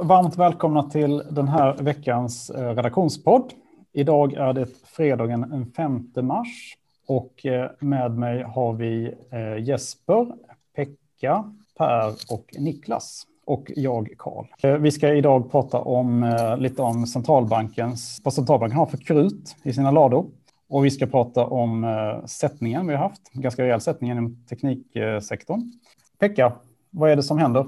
Varmt välkomna till den här veckans eh, redaktionspodd. Idag är det fredagen den 5 mars och eh, med mig har vi eh, Jesper, Pekka, Per och Niklas och jag Karl. Vi ska idag prata om lite om centralbankens, vad centralbanken har för krut i sina lador. Och vi ska prata om sättningen vi har haft, ganska rejäl sättning inom tekniksektorn. Pekka, vad är det som händer?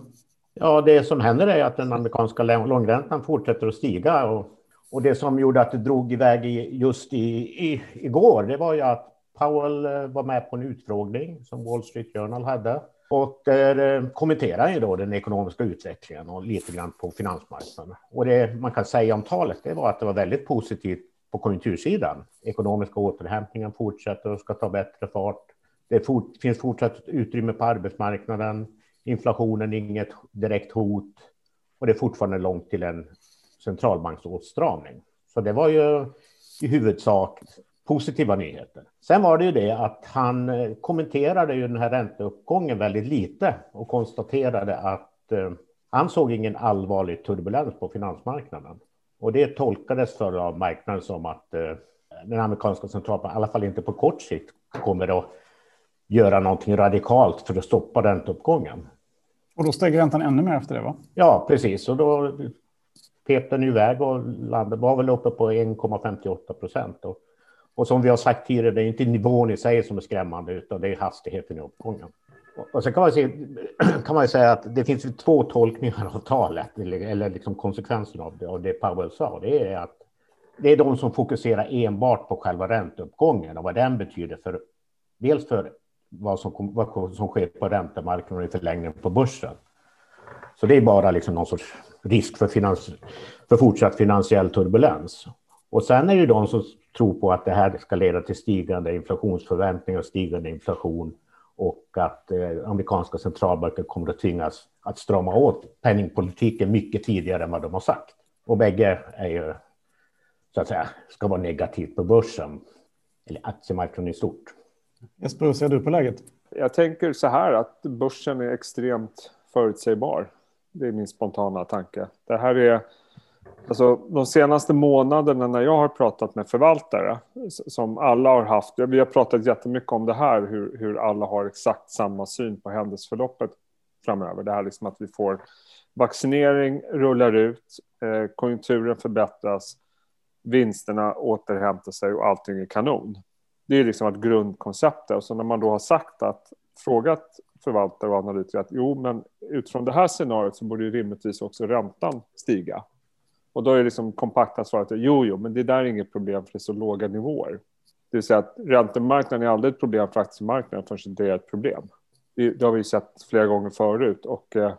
Ja, det som händer är att den amerikanska långräntan fortsätter att stiga. Och, och det som gjorde att det drog iväg just i, i, igår, det var ju att Powell eh, var med på en utfrågning som Wall Street Journal hade. Och där eh, kommenterar ju då den ekonomiska utvecklingen och lite grann på finansmarknaden. Och det man kan säga om talet, det var att det var väldigt positivt på konjunktursidan. Ekonomiska återhämtningen fortsätter och ska ta bättre fart. Det fort, finns fortsatt utrymme på arbetsmarknaden. Inflationen är inget direkt hot och det är fortfarande långt till en centralbanksåtstramning. Så det var ju i huvudsak positiva nyheter. Sen var det ju det att han eh, kommenterade ju den här ränteuppgången väldigt lite och konstaterade att eh, han såg ingen allvarlig turbulens på finansmarknaden. Och det tolkades för av marknaden som att eh, den amerikanska centralbanken, i alla fall inte på kort sikt, kommer att göra någonting radikalt för att stoppa ränteuppgången. Och då steg räntan ännu mer efter det va? Ja, precis. Och då pep den iväg och landade, var väl uppe på 1,58 procent. Och, och som vi har sagt tidigare, det är inte nivån i sig som är skrämmande, utan det är hastigheten i uppgången. Och, sen kan man, se, kan man säga att det finns två tolkningar av talet, eller, eller liksom konsekvenserna av det, av det Powell sa. Det är att det är de som fokuserar enbart på själva ränteuppgången och vad den betyder för dels för vad som, vad som sker på räntemarknaden och i förlängningen på börsen. Så det är bara liksom någon sorts risk för, finans, för fortsatt finansiell turbulens. Och sen är det de som tror på att det här ska leda till stigande inflationsförväntningar, stigande inflation och att eh, amerikanska centralbanken kommer att tvingas att strama åt penningpolitiken mycket tidigare än vad de har sagt. Och bägge är ju, så att säga, ska vara negativt på börsen, eller aktiemarknaden i stort. Jesper, hur ser du på läget? Jag tänker så här att börsen är extremt förutsägbar. Det är min spontana tanke. Det här är Alltså, de senaste månaderna när jag har pratat med förvaltare, som alla har haft, vi har pratat jättemycket om det här, hur, hur alla har exakt samma syn på händelseförloppet framöver. Det här liksom att vi får vaccinering rullar ut, eh, konjunkturen förbättras, vinsterna återhämtar sig och allting är kanon. Det är liksom ett grundkoncept. Och så när man då har sagt att, frågat förvaltare och analytiker att jo, men utifrån det här scenariot så borde ju rimligtvis också räntan stiga. Och då är liksom kompakta svaret att jo, jo, men det där är inget problem för det är så låga nivåer. Det vill säga att räntemarknaden är aldrig ett problem för aktiemarknaden förrän det är ett problem. Det, det har vi sett flera gånger förut. Och, eh,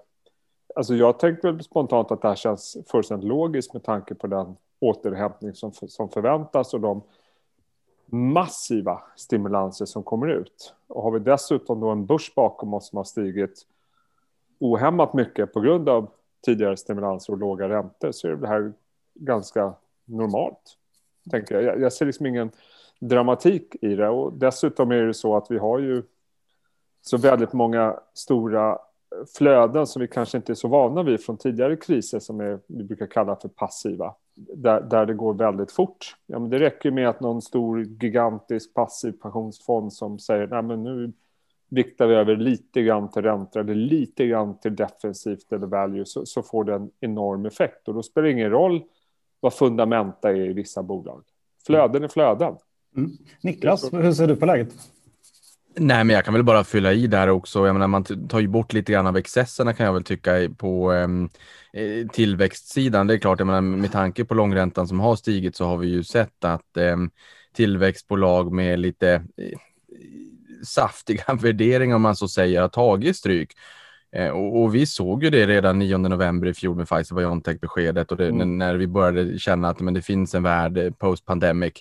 alltså jag tänkte väl spontant att det här känns fullständigt logiskt med tanke på den återhämtning som, som förväntas och de massiva stimulanser som kommer ut. Och har vi dessutom då en börs bakom oss som har stigit ohämmat mycket på grund av tidigare stimulanser och låga räntor så är det här ganska normalt. Tänker jag. jag ser liksom ingen dramatik i det och dessutom är det så att vi har ju så väldigt många stora flöden som vi kanske inte är så vana vid från tidigare kriser som är, vi brukar kalla för passiva där, där det går väldigt fort. Ja, men det räcker med att någon stor gigantisk passiv pensionsfond som säger Nej, men nu viktar vi över lite grann till räntor eller lite grann till defensivt eller value så, så får det en enorm effekt och då spelar det ingen roll vad fundamenta är i vissa bolag. Flöden är flöden. Mm. Niklas, hur ser du på läget? Nej, men jag kan väl bara fylla i där också. Jag menar, man tar ju bort lite grann av excesserna kan jag väl tycka på um, tillväxtsidan. Det är klart, jag menar, med tanke på långräntan som har stigit så har vi ju sett att um, tillväxtbolag med lite uh, saftiga värderingar om man så säger har tagit stryk. Uh, och, och, vi såg ju det redan 9 november i fjol med Pfizer-Biontech-beskedet och det, mm. när vi började känna att men det finns en värld post-pandemic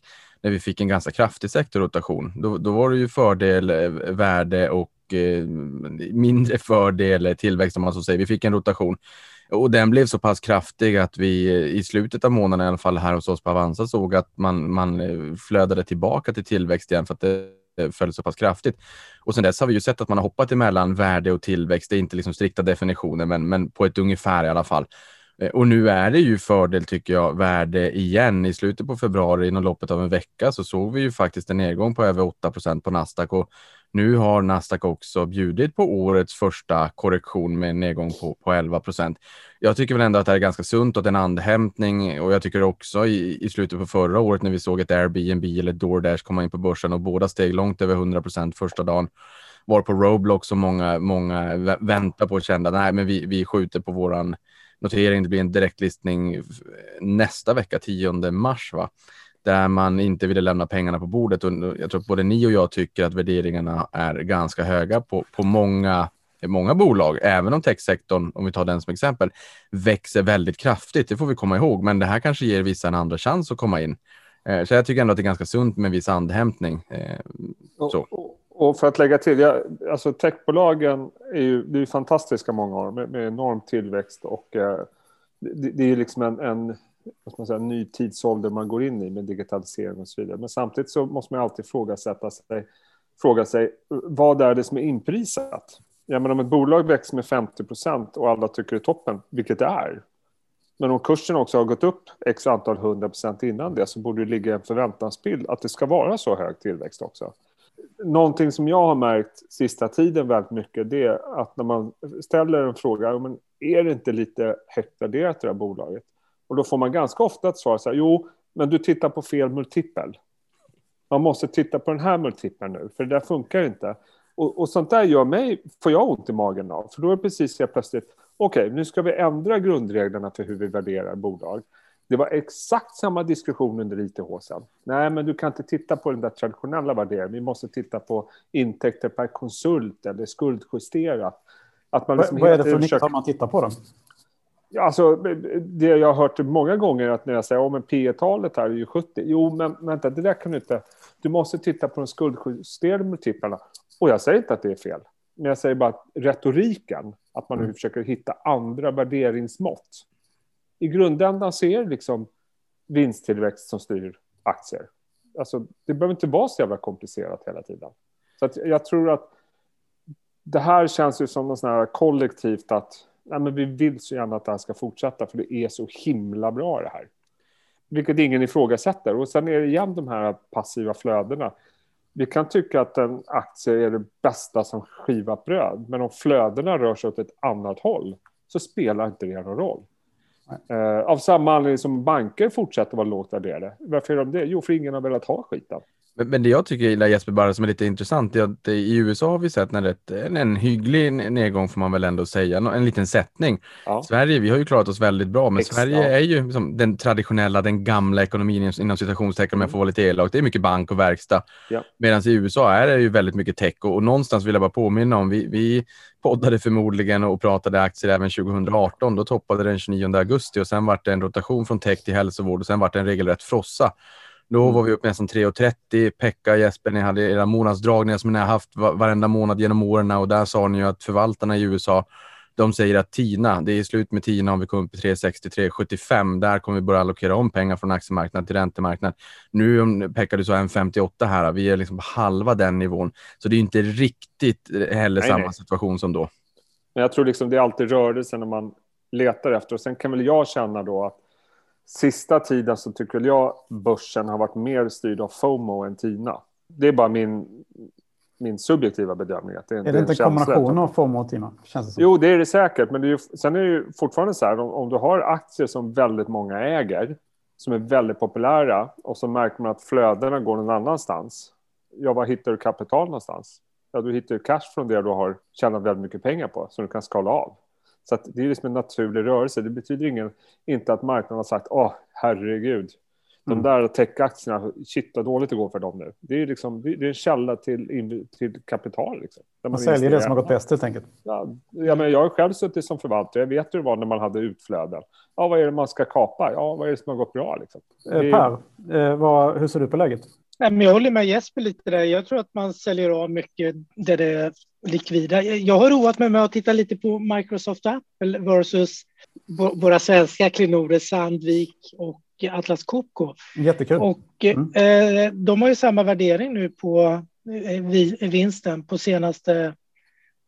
när vi fick en ganska kraftig sektorrotation. Då, då var det ju fördel, eh, värde och eh, mindre fördel, eh, tillväxt om man så säger. Vi fick en rotation och den blev så pass kraftig att vi eh, i slutet av månaden i alla fall här hos oss på Avanza såg att man, man flödade tillbaka till tillväxt igen för att det föll så pass kraftigt. Och sen dess har vi ju sett att man har hoppat emellan värde och tillväxt. Det är inte liksom strikta definitioner, men, men på ett ungefär i alla fall. Eh, och nu är det ju fördel tycker jag, värde igen. I slutet på februari, inom loppet av en vecka, så såg vi ju faktiskt en nedgång på över 8% på Nasdaq. Och nu har Nasdaq också bjudit på årets första korrektion med en nedgång på, på 11 Jag tycker väl ändå att det är ganska sunt och en andhämtning. Och jag tycker också i, i slutet på förra året när vi såg ett Airbnb eller DoorDash komma in på börsen och båda steg långt över 100% första dagen var på Roblox och många, många väntar på och kände nej, men vi, vi skjuter på våran notering. Det blir en direktlistning nästa vecka, 10 mars, va? där man inte ville lämna pengarna på bordet. Och jag tror att både ni och jag tycker att värderingarna är ganska höga på, på många, många bolag, även om techsektorn, om vi tar den som exempel, växer väldigt kraftigt. Det får vi komma ihåg, men det här kanske ger vissa en andra chans att komma in. Eh, så jag tycker ändå att det är ganska sunt med viss andhämtning. Eh, så. Och, och och för att lägga till, ja, alltså techbolagen är ju, det är fantastiska många av med, med enorm tillväxt och eh, det, det, är liksom en, en, vad ska man säga, ny tidsålder man går in i med digitalisering och så vidare. Men samtidigt så måste man alltid frågasätta sig, fråga sig vad är det som är inprisat? Ja, men om ett bolag växer med 50 procent och alla tycker det är toppen, vilket det är, men om kursen också har gått upp x antal hundra procent innan det så borde det ligga en förväntansbild att det ska vara så hög tillväxt också någonting som jag har märkt sista tiden väldigt mycket det är att när man ställer en fråga, men är det inte lite högt värderat det här bolaget? Och då får man ganska ofta ett svar så här, jo, men du tittar på fel multipel. Man måste titta på den här multipeln nu, för det där funkar inte. Och, och sånt där gör mig, får jag ont i magen av, för då är det precis jag plötsligt, okej, okay, nu ska vi ändra grundreglerna för hur vi värderar bolag. Det var exakt samma diskussion under ITH sen. Nej, men du kan inte titta på den där traditionella värderingen. Vi måste titta på intäkter per konsult eller skuldjusterat. Att man liksom vad är det för försöker... man tittar på då? Alltså, det jag har hört många gånger att när jag säger att oh, P talet här är ju 70. Jo, men vänta, det där kan du inte. Du måste titta på de skuldjusterade multiplarna. Och jag säger inte att det är fel. Men jag säger bara att retoriken, att man nu mm. försöker hitta andra värderingsmått i grundändan så är det liksom vinsttillväxt som styr aktier. Alltså, det behöver inte vara så jävla komplicerat hela tiden. Så att jag tror att det här känns ju som något sån här kollektivt att nej, men vi vill så gärna att det här ska fortsätta för det är så himla bra det här. Vilket ingen ifrågasätter. Och sen är det igen de här passiva flödena. Vi kan tycka att en aktie är det bästa som skivat bröd, men om flödena rör sig åt ett annat håll så spelar inte det någon roll. Uh, av samma anledning som banker fortsätter vara lågt värderade. Varför är de det? Jo, för ingen har velat ha skiten. Men, men det jag tycker gillar Jesper bara som är lite intressant är att i USA har vi sett en, rätt, en hygglig nedgång får man väl ändå säga, en liten sättning. Ja. Sverige, vi har ju klarat oss väldigt bra, men Extra. Sverige är ju liksom den traditionella, den gamla ekonomin inom citationstecken om jag får vara lite elak. Det är mycket bank och verkstad. Ja. Medan i USA är det ju väldigt mycket tech och, och någonstans vill jag bara påminna om, vi, vi poddade förmodligen och pratade aktier även 2018. Då toppade den 29 augusti och sen var det en rotation från tech till hälsovård och sen var det en regelrätt frossa. Då mm. var vi uppe nästan 3,30. Pekka, Jesper, ni hade era månadsdragningar som ni har haft varenda månad genom åren och där sa ni ju att förvaltarna i USA de säger att TINA, det är slut med TINA om vi kommer upp i 360, 3,75. Där kommer vi börja allokera om pengar från aktiemarknaden till räntemarknad. Nu, Pekka, du sa 1,58 här, vi är liksom halva den nivån. Så det är inte riktigt heller nej, samma nej. situation som då. Men jag tror liksom det är alltid rörelse när man letar efter. Och sen kan väl jag känna då att sista tiden så tycker jag börsen har varit mer styrd av FOMO än TINA. Det är bara min, min subjektiva bedömning. Att det, är det, det inte en kombination av FOMO och TINA? Känns det som. Jo, det är det säkert. Men det är ju, sen är det ju fortfarande så här, om, om, du har aktier som väldigt många äger, som är väldigt populära och så märker man att flödena går någon annanstans. Ja, var hittar du kapital någonstans? Ja, du hittar ju cash från det du har tjänat väldigt mycket pengar på, som du kan skala av. Så det är liksom en naturlig rörelse. Det betyder ingen, inte att marknaden har sagt åh, herregud, de mm. där techaktierna, shit vad dåligt det går för dem nu. Det är, liksom, det är en källa till, till kapital. Liksom, man, man säljer det som har gått bäst helt enkelt. Ja, ja, men jag har själv suttit som förvaltare. Jag vet hur det var när man hade utflöden. Ja, vad är det man ska kapa? Ja, vad är det som har gått bra? Liksom? Eh, per, eh, vad, hur ser du på läget? Jag håller med Jesper lite där. Jag tror att man säljer av mycket där det likvida. Jag har roat mig med att titta lite på Microsoft Apple versus våra svenska klenoder Sandvik och Atlas Copco. Jättekul. Och mm. eh, de har ju samma värdering nu på eh, vinsten på senaste,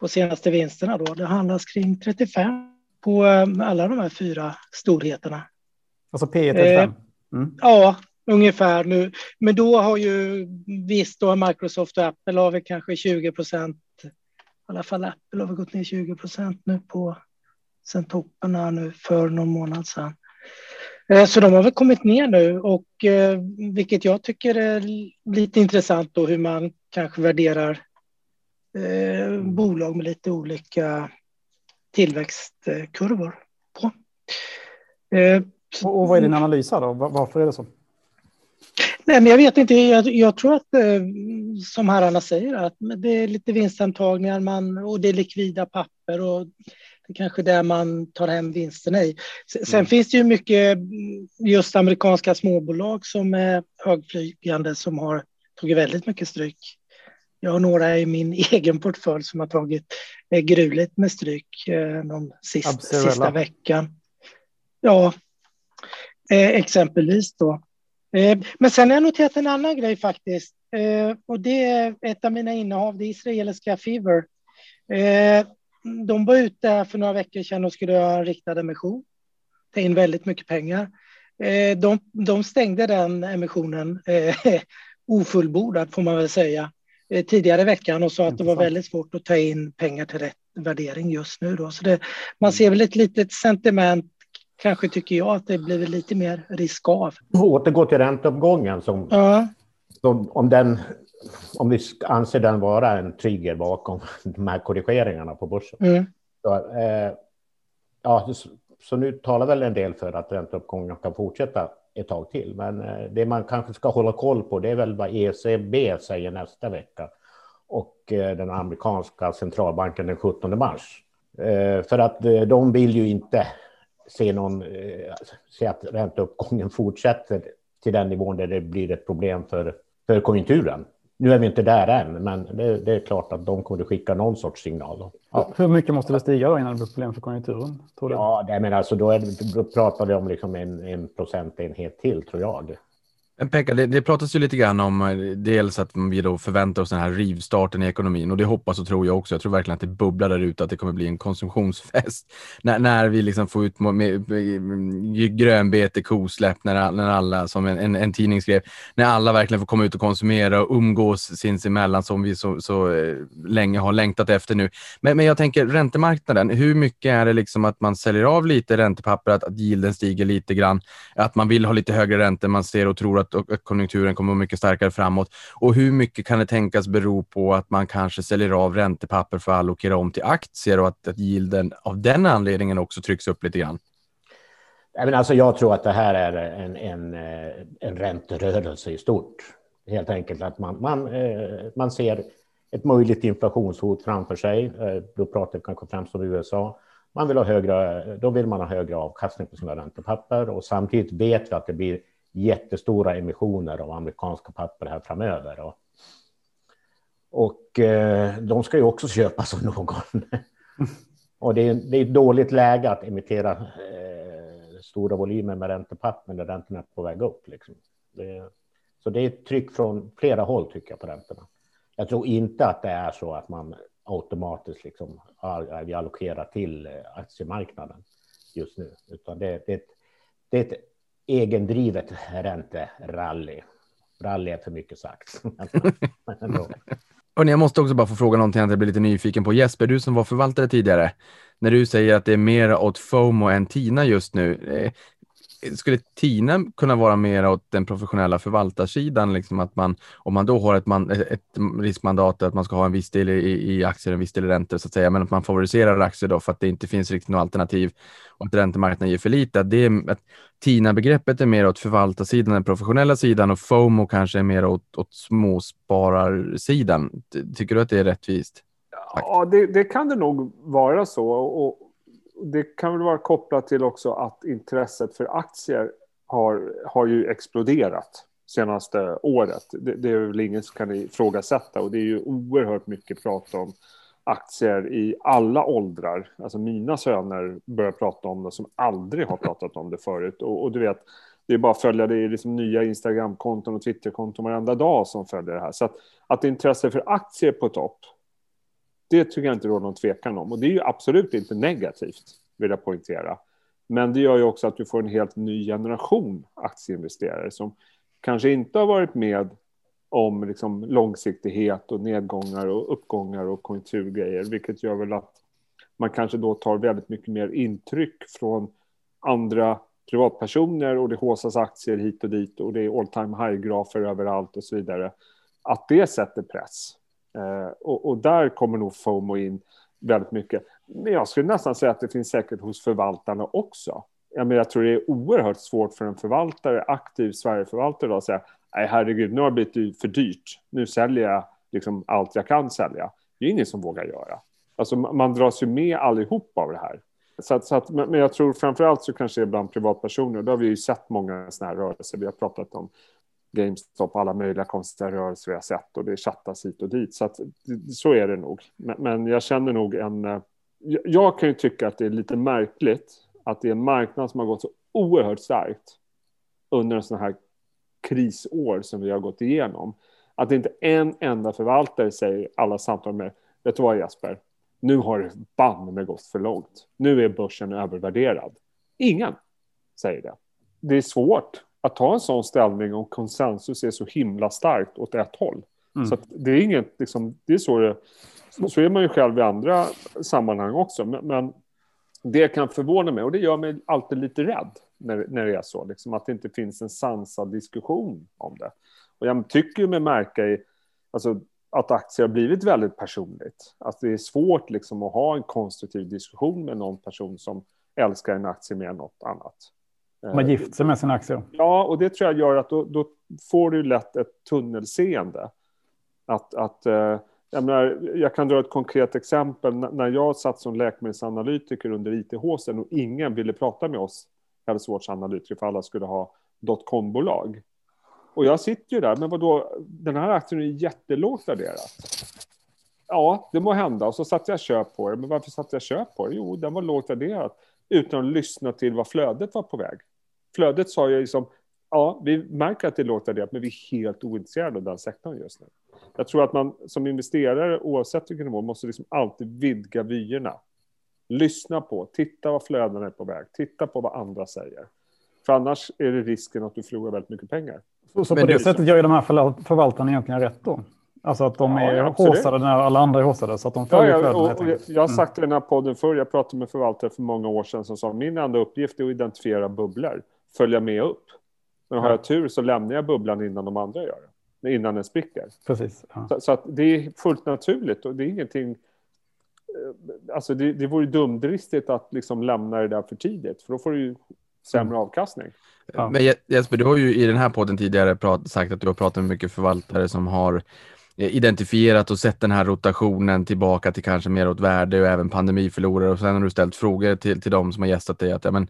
på senaste vinsterna. Då. Det handlas kring 35 på eh, alla de här fyra storheterna. Alltså P 35? Mm. Ja, ungefär nu. Men då har ju visst, då har Microsoft och Apple har väl kanske 20 procent. I alla fall Apple har gått ner 20 procent nu på sen toppen här nu för någon månad sedan. Eh, så de har väl kommit ner nu och eh, vilket jag tycker är lite intressant då hur man kanske värderar eh, bolag med lite olika tillväxtkurvor på. Eh, och vad är din analys här då? Varför är det så? Nej, men jag vet inte. Jag, jag tror att eh, som herrarna säger att det är lite vinstantagningar man, och det är likvida papper och det är kanske där man tar hem vinsterna i. Sen mm. finns det ju mycket just amerikanska småbolag som är högflygande som har tagit väldigt mycket stryk. Jag har några i min egen portfölj som har tagit eh, gruligt med stryk eh, de sista, sista veckan. Ja, eh, exempelvis då. Eh, men sen har jag noterat en annan grej faktiskt. Eh, och det är ett av mina innehav, det israeliska Fever. Eh, de var ute för några veckor sedan och skulle göra en riktad emission. Ta in väldigt mycket pengar. De, de stängde den emissionen ofullbordad får man väl säga tidigare i veckan och sa att det var väldigt svårt att ta in pengar till rätt värdering just nu. Då. Så det, man ser väl ett litet sentiment, kanske tycker jag, att det blir lite mer risk av. Återgå till ränteuppgången som, ja. som om den om vi anser den vara en trigger bakom de här korrigeringarna på börsen. Mm. Så, eh, ja, så nu talar väl en del för att ränteuppgången kan fortsätta ett tag till. Men eh, det man kanske ska hålla koll på det är väl vad ECB säger nästa vecka och eh, den amerikanska centralbanken den 17 mars. Eh, för att de vill ju inte se, någon, eh, se att ränteuppgången fortsätter till den nivån där det blir ett problem för, för konjunkturen. Nu är vi inte där än, men det, det är klart att de kommer att skicka någon sorts signal. Ja. Hur mycket måste det stiga då innan det blir problem för konjunkturen? Tror du? Ja, det, men alltså, då, är, då pratar vi om liksom en, en procentenhet till, tror jag. Pekka, det, det pratas ju lite grann om eh, dels att vi då förväntar oss den här rivstarten i ekonomin och det hoppas och tror jag också. Jag tror verkligen att det bubblar där ute, att det kommer bli en konsumtionsfest när, när vi liksom får ut med, med, med grönbete, kosläpp, när, när alla, som en, en, en, tidning skrev, när alla verkligen får komma ut och konsumera och umgås sinsemellan som vi så, så eh, länge har längtat efter nu. Men, men jag tänker räntemarknaden, hur mycket är det liksom att man säljer av lite räntepapper, att, att yielden stiger lite grann, att man vill ha lite högre räntor, man ser och tror att att konjunkturen kommer att mycket starkare framåt? Och hur mycket kan det tänkas bero på att man kanske säljer av räntepapper för att allokera om till aktier och att, att yielden av den anledningen också trycks upp lite grann? Jag, alltså, jag tror att det här är en, en, eh, en ränterörelse i stort. Helt enkelt att man, man, eh, man ser ett möjligt inflationshot framför sig. Eh, då pratar vi kanske främst om USA. Man vill ha högre, då vill man ha högre avkastning på sina räntepapper och samtidigt vet vi att det blir jättestora emissioner av amerikanska papper här framöver. Och, och eh, de ska ju också köpas av någon. och det är, det är ett dåligt läge att emittera eh, stora volymer med räntepapper när räntorna är på väg upp. Liksom. Det, så det är ett tryck från flera håll tycker jag på räntorna. Jag tror inte att det är så att man automatiskt liksom, vi allokerar till eh, aktiemarknaden just nu, utan det, det, det är ett egendrivet ränterally. Rally är för mycket sagt. Och jag måste också bara få fråga någonting jag blir lite nyfiken på. Jesper, du som var förvaltare tidigare, när du säger att det är mer åt FOMO än TINA just nu. Eh, skulle Tina kunna vara mer åt den professionella förvaltarsidan? Liksom att man, om man då har ett, man, ett riskmandat att man ska ha en viss del i, i aktier, en viss del i räntor, så att säga, men att man favoriserar aktier då för att det inte finns riktigt något alternativ och att räntemarknaden ger för lite. Det är, att TINA-begreppet är mer åt förvaltarsidan, den professionella sidan och FOMO kanske är mer åt, åt småspararsidan. Tycker du att det är rättvist? Ja, det, det kan det nog vara så. Och, det kan väl vara kopplat till också att intresset för aktier har, har ju exploderat senaste året. Det, det är väl ingen som kan ifrågasätta och det är ju oerhört mycket prat om aktier i alla åldrar. Alltså mina söner börjar prata om det som aldrig har pratat om det förut. Och, och du vet, det är bara att följa det i liksom nya Instagramkonton och Twitterkonton varenda dag som följer det här. Så att, att intresse för aktier på topp det tycker jag inte råder någon tvekan om. Och det är ju absolut inte negativt. vill jag poängtera. Men det gör ju också att du får en helt ny generation aktieinvesterare som kanske inte har varit med om liksom långsiktighet och nedgångar och uppgångar och konjunkturgrejer, vilket gör väl att man kanske då tar väldigt mycket mer intryck från andra privatpersoner och det håsas aktier hit och dit och det är all time high-grafer överallt och så vidare. Att det sätter press. Eh, och, och, där kommer nog FOMO in väldigt mycket. Men jag skulle nästan säga att det finns säkert hos förvaltarna också. Jag, menar, jag tror det är oerhört svårt för en förvaltare, aktiv Sverigeförvaltare, att säga nej herregud, nu har det blivit för dyrt. Nu säljer jag liksom allt jag kan sälja. Det är ingen som vågar göra. Alltså, man dras ju med allihop av det här. Så att, så att, men jag tror framför allt så kanske det är bland privatpersoner. Då har vi ju sett många sådana här rörelser. Vi har pratat om GameStop, alla möjliga konstiga rörelser vi har sett och det chattas hit och dit. Så, att, så är det nog. Men, men jag känner nog en... Eh, jag kan ju tycka att det är lite märkligt att det är en marknad som har gått så oerhört starkt under en sån här krisår som vi har gått igenom. Att inte en enda förvaltare säger alla samtal med, vet du vad Jesper, nu har det banne gått för långt. Nu är börsen övervärderad. Ingen säger det. Det är svårt att ta en sån ställning om konsensus är så himla starkt åt ett håll. Mm. Så det är inget, liksom, det är så det, så är man ju själv i andra sammanhang också. Men, men, det kan förvåna mig och det gör mig alltid lite rädd när, när det är så, liksom, att det inte finns en sansad diskussion om det. Och jag tycker mig märka i, alltså, att aktier har blivit väldigt personligt. Att det är svårt liksom, att ha en konstruktiv diskussion med någon person som älskar en aktie mer än något annat. Man gift sig med sina aktier. Ja, och det tror jag gör att då, då får du lätt ett tunnelseende. Att, att, eh, jag, menar, jag kan dra ett konkret exempel. när jag satt som läkemedelsanalytiker under ITHC och ingen ville prata med oss hälsovårdsanalytiker för alla skulle ha dotcom-bolag. Och jag sitter ju där, men vadå, den här aktien är jättelågt värderad. Ja, det må hända. Och så satte jag köp på det. Men varför satte jag köp på det? Jo, den var lågt värderad. Utan att lyssna till vad flödet var på väg. Flödet sa ju liksom, ja, vi märker att det är lågt värderat, men vi är helt ointresserade av den sektorn just nu. Jag tror att man som investerare, oavsett vilken nivå, måste liksom alltid vidga vyerna. Lyssna på, titta vad flödena är på väg, titta på vad andra säger. För annars är det risken att du förlorar väldigt mycket pengar. Så, så på det, det sättet gör ju de här förvaltarna egentligen rätt då? Alltså att de är ja, håsade när alla andra är håsade, så att de följer ja, ja, och, och Jag har sagt det i den här podden förr, jag pratade med förvaltare för många år sedan som sa min enda uppgift är att identifiera bubblor, följa med upp. Men har jag tur så lämnar jag bubblan innan de andra gör det, innan den spricker. Precis. Ja. Så, så, att det är fullt naturligt och det är ingenting eh, Alltså det, det vore dumdristigt att liksom lämna det där för tidigt, för då får du ju sämre mm. avkastning. Ja. Men Jesper, du har ju i den här podden tidigare prat, sagt att du har pratat med mycket förvaltare som har eh, identifierat och sett den här rotationen tillbaka till kanske mer åt värde och även pandemiförlorare och sen har du ställt frågor till, till de som har gästat dig att ja, men,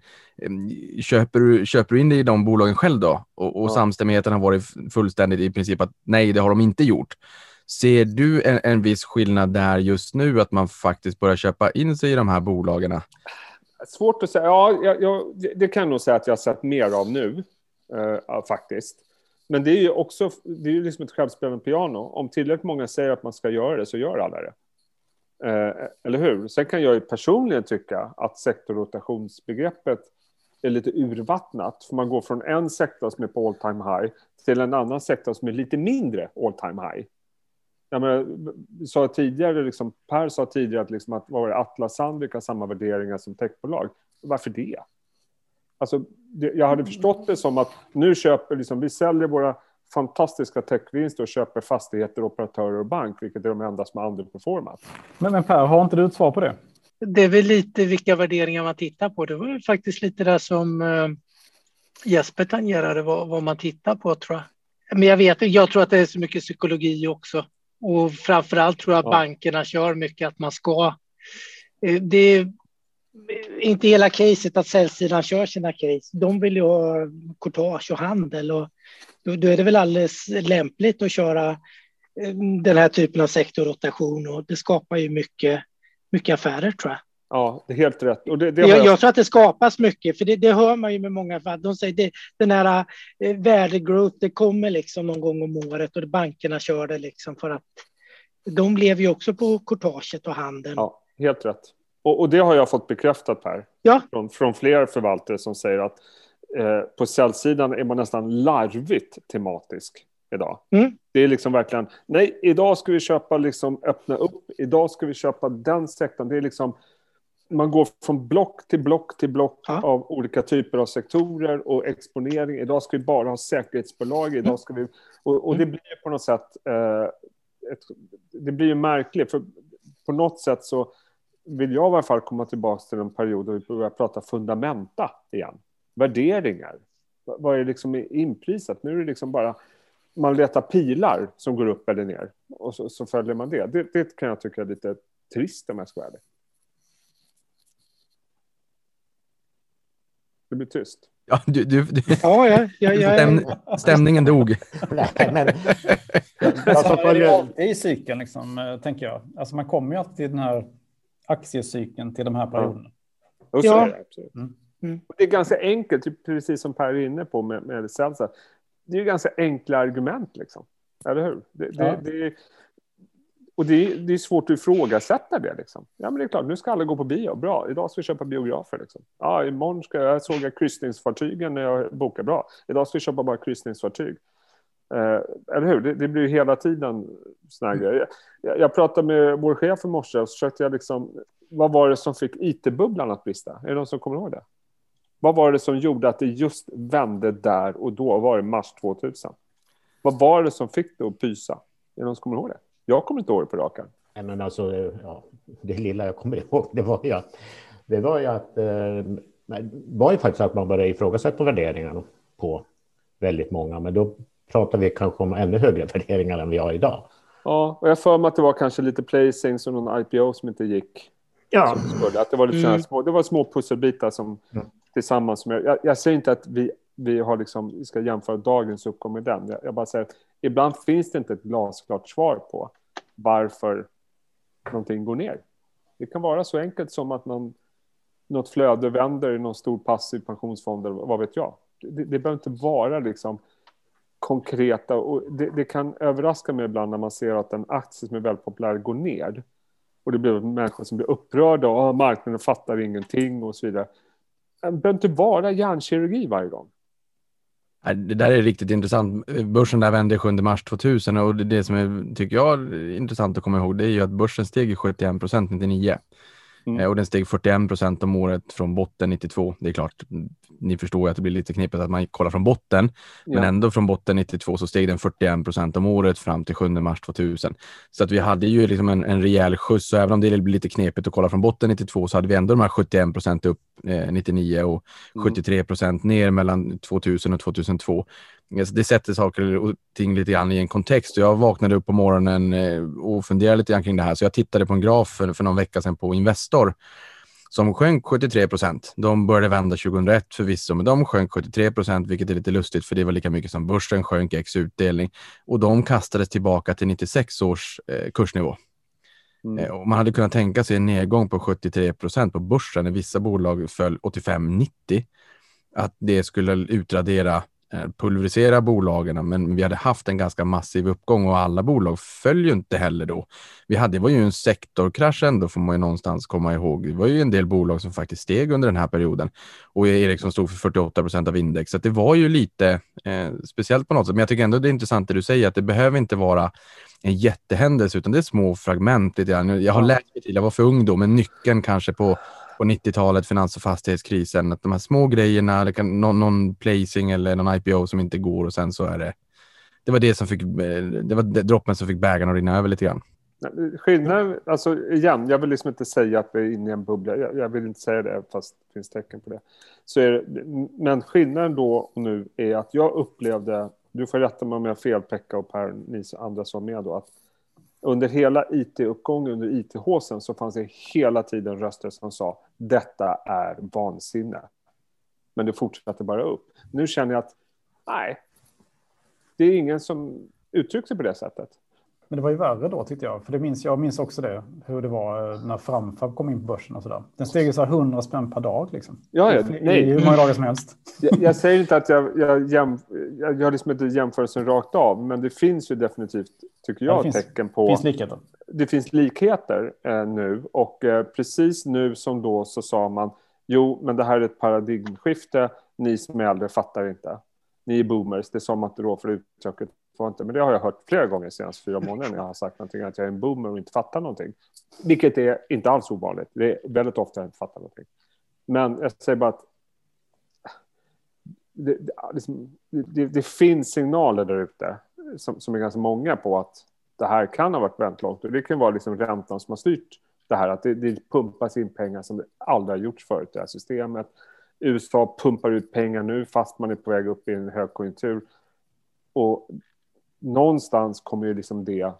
köper, du, köper du in dig i de bolagen själv då? Och, och ja. samstämmigheten har varit fullständigt i princip att nej, det har de inte gjort. Ser du en, en viss skillnad där just nu att man faktiskt börjar köpa in sig i de här bolagen? Svårt att säga. Ja, jag, jag, det kan jag nog säga att jag har sett mer av nu, eh, faktiskt. Men det är ju också det är ju liksom ett självspelande piano. Om tillräckligt många säger att man ska göra det, så gör alla det. Eh, eller hur? Sen kan jag ju personligen tycka att sektorrotationsbegreppet är lite urvattnat. För man går från en sektor som är på all time high till en annan sektor som är lite mindre all time high jag menar, sa tidigare, liksom, Per sa tidigare att, liksom, att vad var det, Atlas Sandvik har samma värderingar som techbolag. Varför det? Alltså, det, jag hade förstått det som att nu köper liksom, vi säljer våra fantastiska techvinster och köper fastigheter, operatörer och bank, vilket är de enda som har underperformat. Men, men Per, har inte du ett svar på det? Det är väl lite vilka värderingar man tittar på. Det var faktiskt lite det som uh, Jesper tangerade, vad, vad man tittar på tror jag. Men jag vet jag tror att det är så mycket psykologi också. Och framför allt tror jag ja. bankerna kör mycket att man ska. Eh, det är inte hela caset att säljsidan kör sina case. De vill ju ha courtage och handel och då, då är det väl alldeles lämpligt att köra eh, den här typen av sektorrotation och det skapar ju mycket, mycket affärer tror jag. Ja, det är helt rätt. Och det, det jag, jag... tror att det skapas mycket, för det, det hör man ju med många fall. De säger det, den här eh, värdegrowth, det kommer liksom någon gång om året och bankerna kör det liksom för att de lever ju också på kortaget och handeln. Ja, helt rätt. Och, och, det har jag fått bekräftat här. Ja. Från, från flera förvaltare som säger att eh, på säljsidan är man nästan larvigt tematisk idag. Mm. Det är liksom verkligen, nej, idag ska vi köpa, liksom öppna upp, idag ska vi köpa den sektorn. Det är liksom, man går från block till block till block Ja. av olika typer av sektorer och exponering. Idag ska vi bara ha säkerhetsbolag. Idag ska vi, och, och det blir ju på något sätt, eh, ett, det blir ju märkligt. För på något sätt så vill jag i alla fall komma tillbaka till en period då vi börjar prata fundamenta igen. Värderingar. Vad är liksom inprisat? Nu är det liksom bara man letar pilar som går upp eller ner och så, så följer man det. det. Det kan jag tycka är lite trist om jag ska vara ärlig. Det blir tyst. Ja, du, du, du, Ja, ja, ja, ja, stäm, stämningen dog. Nej, men Så alltså, är det följer, alltid i cykeln, liksom, tänker jag. Alltså man kommer ju alltid till den här aktiecykeln till de här perioderna. Ja. är det, absolut. Mm. Mm. Det är ganska enkelt, typ precis som Per är inne på med, med Celsa. Det är ganska enkla argument, liksom. eller hur? Det, det, Ja. det, är- och det är, det är svårt att ifrågasätta det. Liksom. Ja, men det är klart, nu ska alla gå på bio. Bra, idag ska vi köpa biografer. Liksom. Ja, imorgon ska jag, jag såg jag kryssningsfartygen när jag bokade. Bra, idag ska vi köpa bara kryssningsfartyg. Eh, eller hur? Det, det blir ju hela tiden såna här grejer. Jag, jag pratade med vår chef i morse och så försökte jag liksom... Vad var det som fick IT-bubblan att brista? Är det någon som kommer ihåg det? Vad var det som gjorde att det just vände där och då? Var det mars 2000? Vad var det som fick det att pysa? Är det någon som kommer ihåg det? Jag kommer inte ihåg det på rak arm. nej, men alltså, ja, det lilla jag kommer ihåg, det var ju att, det var ju att, eh, var ju faktiskt att man började ifrågasätta värderingarna på väldigt många, men då pratar vi kanske om ännu högre värderingar än vi har idag. Ja, och jag för mig att det var kanske lite placings och någon IPO som inte gick. Ja, som. Att det var lite Mm. små, det var små pusselbitar som Mm. tillsammans som jag, jag, jag säger inte att vi, vi har liksom, vi ska jämföra dagens uppgång med den. Jag, jag bara säger att ibland finns det inte ett glasklart svar på varför någonting går ner. Det kan vara så enkelt som att någon, något flöde vänder i någon stor passiv pensionsfond eller vad vet jag. Det, det behöver inte vara liksom konkreta och det, det kan överraska mig ibland när man ser att en aktie som är väldigt populär går ner. Och det blir människor som blir upprörda och "Ah, marknaden fattar ingenting och så vidare. Det behöver inte vara hjärnkirurgi varje gång. Det där är riktigt intressant. Börsen där vände 7 mars 2000 och det, som är, tycker jag är intressant att komma ihåg det är ju att börsen steg i 71 procent 99 Mm. Eh, och den steg 41 procent om året från botten 92. Det är klart, ni förstår ju att det blir lite knepigt att man kollar från botten, men Ja. ändå från botten 92 så steg den 41 procent om året fram till 7 mars 2000. Så att vi hade ju liksom en, en rejäl skjuts och även om det blir lite knepigt att kolla från botten 92 så hade vi ändå de här 71 procent upp eh, 99 och Mm. 73 procent ner mellan 2000 och 2002. Alltså det sätter saker och ting lite grann i en kontext. Jag vaknade upp på morgonen eh, och funderade lite grann kring det här. Så jag tittade på en graf för, för någon vecka sedan på Investor som sjönk 73 procent. De började vända 2001 förvisso, men de sjönk 73 procent, vilket är lite lustigt för det var lika mycket som börsen sjönk ex utdelning. Och de kastades tillbaka till 96 års eh, kursnivå. Mm. Eh, Och man hade kunnat tänka sig en nedgång på 73 procent på börsen när vissa bolag föll 85-90. Att det skulle utradera, pulverisera bolagen, men vi hade haft en ganska massiv uppgång och alla bolag föll ju inte heller då. Vi hade, det var ju en sektorkrasch ändå får man ju någonstans komma ihåg. Det var ju en del bolag som faktiskt steg under den här perioden och Ericsson stod för 48 procent av index. Så det var ju lite eh, speciellt på något sätt. Men jag tycker ändå det är intressant det du säger att det behöver inte vara en jättehändelse, utan det är små fragment. Lite grann. Jag har lärt mig till, jag var för ung då, men nyckeln kanske på, på 90-talet, finans och fastighetskrisen, att de här små grejerna, det kan, någon, någon placing eller någon IPO som inte går och sen så är det, det var det som fick, eh, det var det droppen som fick bägaren att rinna över lite grann. Skillnaden, alltså igen, jag vill liksom inte säga att vi är inne i en bubbla. Jag, jag vill inte säga det, fast det finns tecken på det. Så är det. Men skillnaden då och nu är att jag upplevde, du får rätta mig om jag har fel Pekka och Per, ni andra som är med då, att under hela IT-uppgången, under IT-håsen, så fanns det hela tiden röster som sa detta är vansinne. Men det fortsatte bara upp. Nu känner jag att nej, det är ingen som uttrycker sig på det sättet. Men det var ju värre då tyckte jag, för det minns, jag minns också det, hur det var eh, när Framfab kom in på börsen och sådär. Den steg ju så här 100 spänn per dag liksom. Ja, ja, nej. Hur många dagar som helst. Jag, jag säger inte att jag, jag, jäm, jag gör liksom inte jämförelsen rakt av, men det finns ju definitivt, tycker jag, det finns, tecken på... finns likheter. Det finns likheter eh, nu och eh, precis nu som då så sa man jo, men det här är ett paradigmskifte, ni som är äldre fattar inte. Ni är boomers, det sa man inte då för uttrycket får inte. Men det har jag hört flera gånger de senaste fyra månaderna när jag har sagt någonting, att jag är en boomer och inte fattar någonting. Vilket är inte alls ovanligt. Det är väldigt ofta jag inte fattar någonting. Men jag säger bara att det, det, liksom, det, det finns signaler där ute som, som, är ganska många på att det här kan ha varit väldigt långt. Och det kan vara liksom räntan som har styrt det här. Att det, det pumpas in pengar som det aldrig har gjorts förut i det här systemet. USA pumpar ut pengar nu fast man är på väg upp i en högkonjunktur. Och någonstans kommer ju liksom det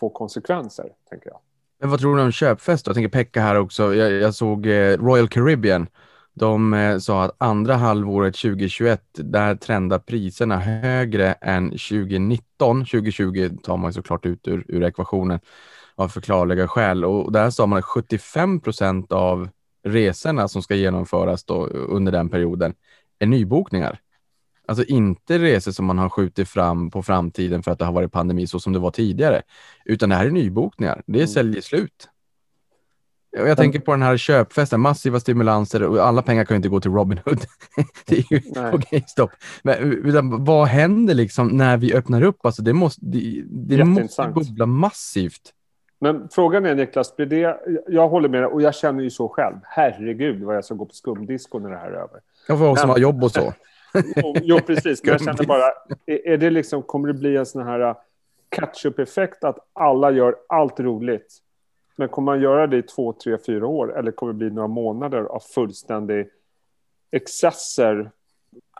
få konsekvenser, tänker jag. Men vad tror du om köpfest då? Jag tänker Pekka här också. Jag, jag såg eh, Royal Caribbean. De eh, sa att andra halvåret 2021, där trendar priserna högre än 2019. 2020 tar man såklart ut ur, ur ekvationen av förklarliga skäl och där sa man att 75 procent av resorna som ska genomföras då under den perioden är nybokningar. Alltså inte resor som man har skjutit fram på framtiden för att det har varit pandemi så som det var tidigare, utan det här är nybokningar. Det är mm. säljer slut. Jag mm. tänker på den här köpfesten, massiva stimulanser och alla pengar kan ju inte gå till Robinhood. det är ju på GameStop. Men utan, vad händer liksom när vi öppnar upp? Alltså det måste, det, det måste bubbla massivt. Men frågan är Niklas, blir det, jag håller med och jag känner ju så själv. Herregud vad jag ska gå på skumdisco när det här är över. Jag får också ha jobb och så. jo, jo, precis. Men jag känner bara, är, det liksom, kommer det bli en sån här uh, catch-up-effekt att alla gör allt roligt? Men kommer man göra det i två, tre, fyra år eller kommer det bli några månader av fullständig excesser?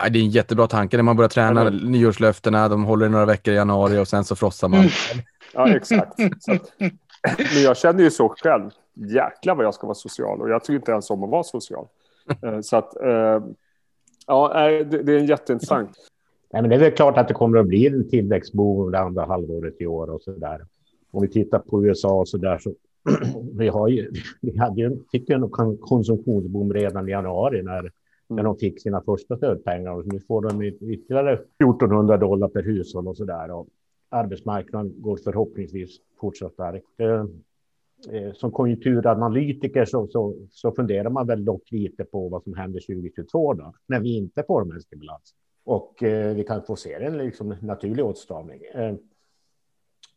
Det är en jättebra tanke när man börjar träna mm. nyårslöftena. De håller i några veckor i januari och sen så frossar man. Mm. Ja, exakt. Så, men jag känner ju så själv. Jäklar vad jag ska vara social och jag tycker inte ens om att vara social. Eh, så att eh, Ja, det är en jätteintressant. Nej, men det är väl klart att det kommer att bli en tillväxtboom det andra halvåret i år och så där. Om vi tittar på USA och så där så vi har ju, vi hade ju, fick ju en konsumtionsboom redan i januari när, mm. när de fick sina första stödpengar och nu får de ytterligare 1400 dollar per hushåll och så där. Och arbetsmarknaden går förhoppningsvis fortsatt starkt. Eh, som konjunkturanalytiker så, så, så, funderar man väl dock lite på vad som händer 2022 då, när vi inte får en stimulans. Och eh, vi kan få se en liksom, naturlig åtstramning. Eh,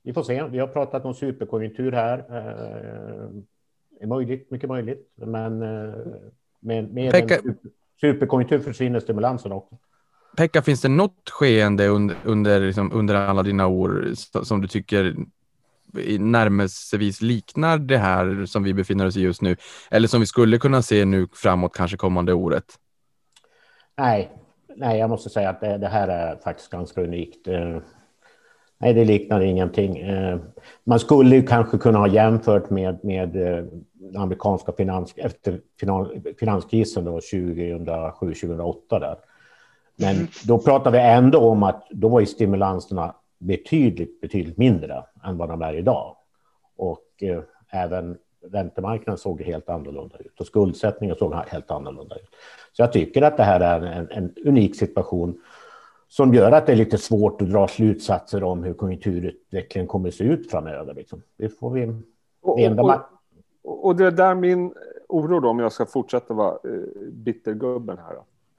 vi får se. Vi har pratat om superkonjunktur här. Eh, är möjligt, mycket möjligt. Men eh, med, med Pekka... en superkonjunktur försvinner stimulansen också. Pekka, finns det något skeende under, under, liksom, under alla dina år som du tycker närmelsevis liknar det här som vi befinner oss i just nu? Eller som vi skulle kunna se nu framåt, kanske kommande året? Nej, nej jag måste säga att det, det här är faktiskt ganska unikt. Eh, nej, det liknar ingenting. Eh, man skulle kanske kunna ha jämfört med, med eh, amerikanska finans, efter finanskrisen 2007-2008 där. Men mm. då pratar vi ändå om att då var ju stimulanserna betydligt, betydligt mindre än vad de är idag. Och eh, även räntemarknaden såg helt annorlunda ut och skuldsättningen såg helt annorlunda ut. Så jag tycker att det här är en, en unik situation som gör att det är lite svårt att dra slutsatser om hur konjunkturutvecklingen kommer att se ut framöver. Liksom. Det får vi... Och, och, och det är där min oro då, om jag ska fortsätta vara eh, bittergubben här,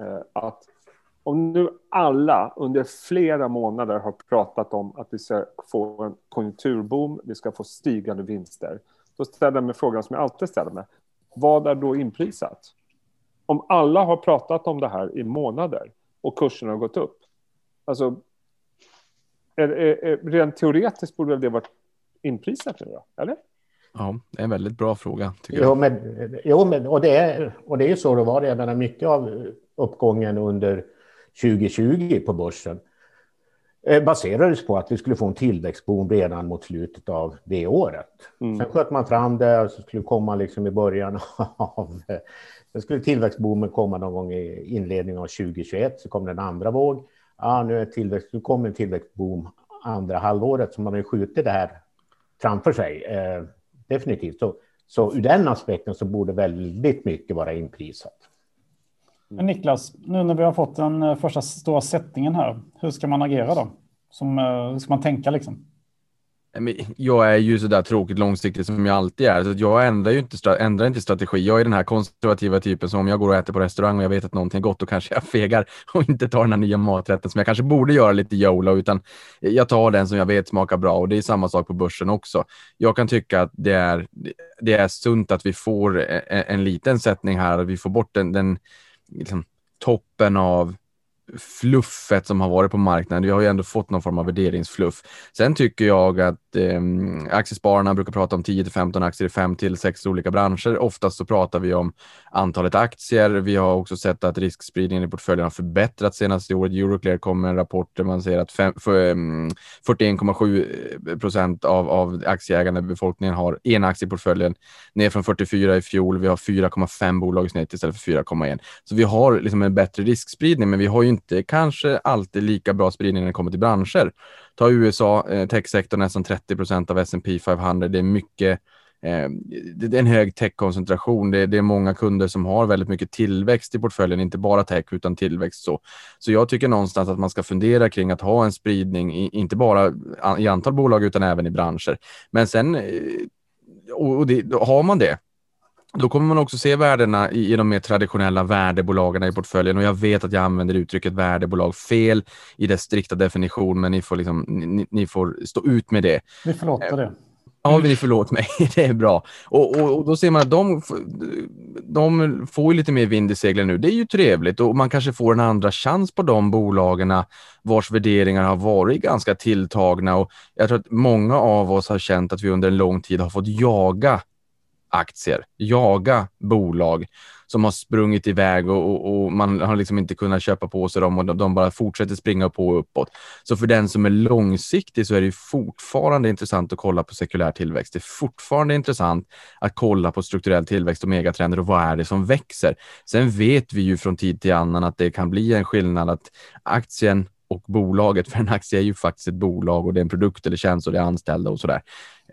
eh, att om nu alla under flera månader har pratat om att vi ska få en konjunkturboom, vi ska få stigande vinster, då ställer jag mig frågan som jag alltid ställer mig. Vad är då inprisat? Om alla har pratat om det här i månader och kurserna har gått upp, alltså är, är, är, rent teoretiskt borde det varit inprisat nu då, eller? Ja, det är en väldigt bra fråga. Tycker jo, jag. Men, jo, men, och, det är, och det är ju så det var. Jag menar, mycket av uppgången under 2020 på börsen eh, baserades på att vi skulle få en tillväxtboom redan mot slutet av det året. Mm. Sen sköt man fram det och så skulle komma liksom i början av... Sen skulle tillväxtboomen komma någon gång i inledningen av 2021, så kom den andra våg. Ja, nu, är tillväxt, nu kommer en tillväxtboom andra halvåret som man har skjutit det här framför sig. Eh, definitivt. Så, så ur den aspekten så borde väldigt mycket vara inprisat. Men Niklas, nu när vi har fått den eh, första stora sättningen här, hur ska man agera då? Som, eh, hur ska man tänka liksom? Jag är ju så där tråkigt långsiktigt som jag alltid är, så jag ändrar ju inte, ändrar inte strategi. Jag är den här konservativa typen som om jag går och äter på restaurang och jag vet att någonting är gott, då kanske jag fegar och inte tar den här nya maträtten som jag kanske borde göra lite YOLO, utan jag tar den som jag vet smakar bra och det är samma sak på börsen också. Jag kan tycka att det är, det är sunt att vi får en, en liten sättning här, att vi får bort den, den liksom, toppen av fluffet som har varit på marknaden. Vi har ju ändå fått någon form av värderingsfluff. Sen tycker jag att eh, aktiespararna brukar prata om 10 till 15 aktier i 5 till 6 olika branscher. Oftast så pratar vi om antalet aktier. Vi har också sett att riskspridningen i portföljen har förbättrats senaste året. Euroclear kom med en rapport där man säger att 41,7 ehm, procent av, av aktieägarna i befolkningen har en aktie i portföljen, ner från 44 i fjol. Vi har 4,5 bolag i snitt istället för 4,1. Så vi har liksom en bättre riskspridning, men vi har ju inte kanske alltid lika bra spridning när det kommer till branscher. Ta USA, eh, techsektorn nästan 30 procent av S&P 500. Det är mycket eh, det är en hög techkoncentration. Det, det är många kunder som har väldigt mycket tillväxt i portföljen, inte bara tech utan tillväxt. Så, så jag tycker någonstans att man ska fundera kring att ha en spridning, i, inte bara i antal bolag utan även i branscher. Men sen, eh, och det, har man det, då kommer man också se värdena i, i de mer traditionella värdebolagen i portföljen och jag vet att jag använder uttrycket värdebolag fel i dess strikta definition, men ni får, liksom, ni, ni får stå ut med det. Vi förlåter det. Ja, ni förlåt mig. Det är bra. Och, och, och, då ser man att de, de får lite mer vind i seglen nu. Det är ju trevligt och man kanske får en andra chans på de bolagen vars värderingar har varit ganska tilltagna. Och jag tror att många av oss har känt att vi under en lång tid har fått jaga aktier, jaga bolag som har sprungit iväg och, och, och, man har liksom inte kunnat köpa på sig dem och de bara fortsätter springa på och uppåt. Så för den som är långsiktig så är det fortfarande intressant att kolla på sekulär tillväxt. Det är fortfarande intressant att kolla på strukturell tillväxt och megatrender och vad är det som växer. Sen vet vi ju från tid till annan att det kan bli en skillnad att aktien och bolaget, för en aktie är ju faktiskt ett bolag och det är en produkt eller tjänst och det är anställda och så där.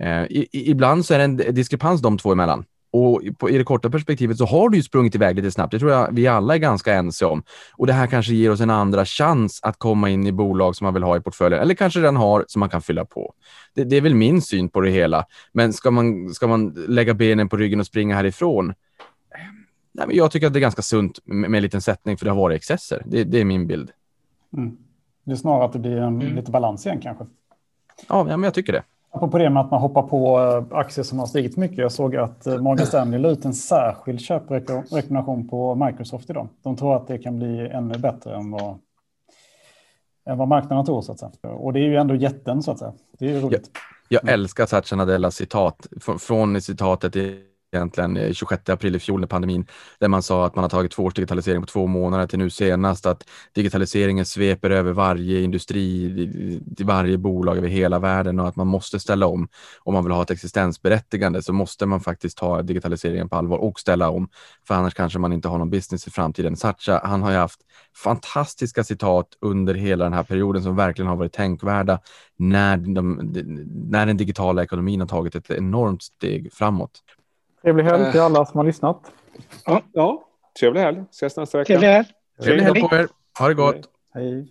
Eh, i, ibland så är det en diskrepans de två emellan. Och på, i det korta perspektivet så har du ju sprungit iväg lite snabbt. Det tror jag vi alla är ganska ense om. Och det här kanske ger oss en andra chans att komma in i bolag som man vill ha i portföljen eller kanske den har som man kan fylla på. Det, det är väl min syn på det hela. Men ska man, ska man lägga benen på ryggen och springa härifrån? Nej, men jag tycker att det är ganska sunt med, med en liten sättning för det har varit excesser. Det, det är min bild. Mm. Det är snarare att det blir en, mm. lite balans igen kanske. Ja, men jag tycker det. Apropå det med att man hoppar på eh, aktier som har stigit mycket. Jag såg att eh, Morgan Stanley la ut en särskild köprekommendation på Microsoft idag. De tror att det kan bli ännu bättre än vad, än vad marknaden tror. Så att säga. Och det är ju ändå jätten så att säga. Det är ju roligt. Jag, jag älskar Satya Nadellas citat. Från, från citatet i egentligen eh, 26 april i fjol när pandemin, där man sa att man har tagit två års digitalisering på två månader till nu senast att digitaliseringen sveper över varje industri, varje bolag över hela världen och att man måste ställa om. Om man vill ha ett existensberättigande så måste man faktiskt ta digitaliseringen på allvar och ställa om, för annars kanske man inte har någon business i framtiden. Satcha, han har ju haft fantastiska citat under hela den här perioden som verkligen har varit tänkvärda när, de, när den digitala ekonomin har tagit ett enormt steg framåt. Trevlig helg till alla som har lyssnat. Ja, ja. trevlig helg. Ses nästa vecka. Trevlig helg. Trevlig helg på er. Ha det gott. Hej.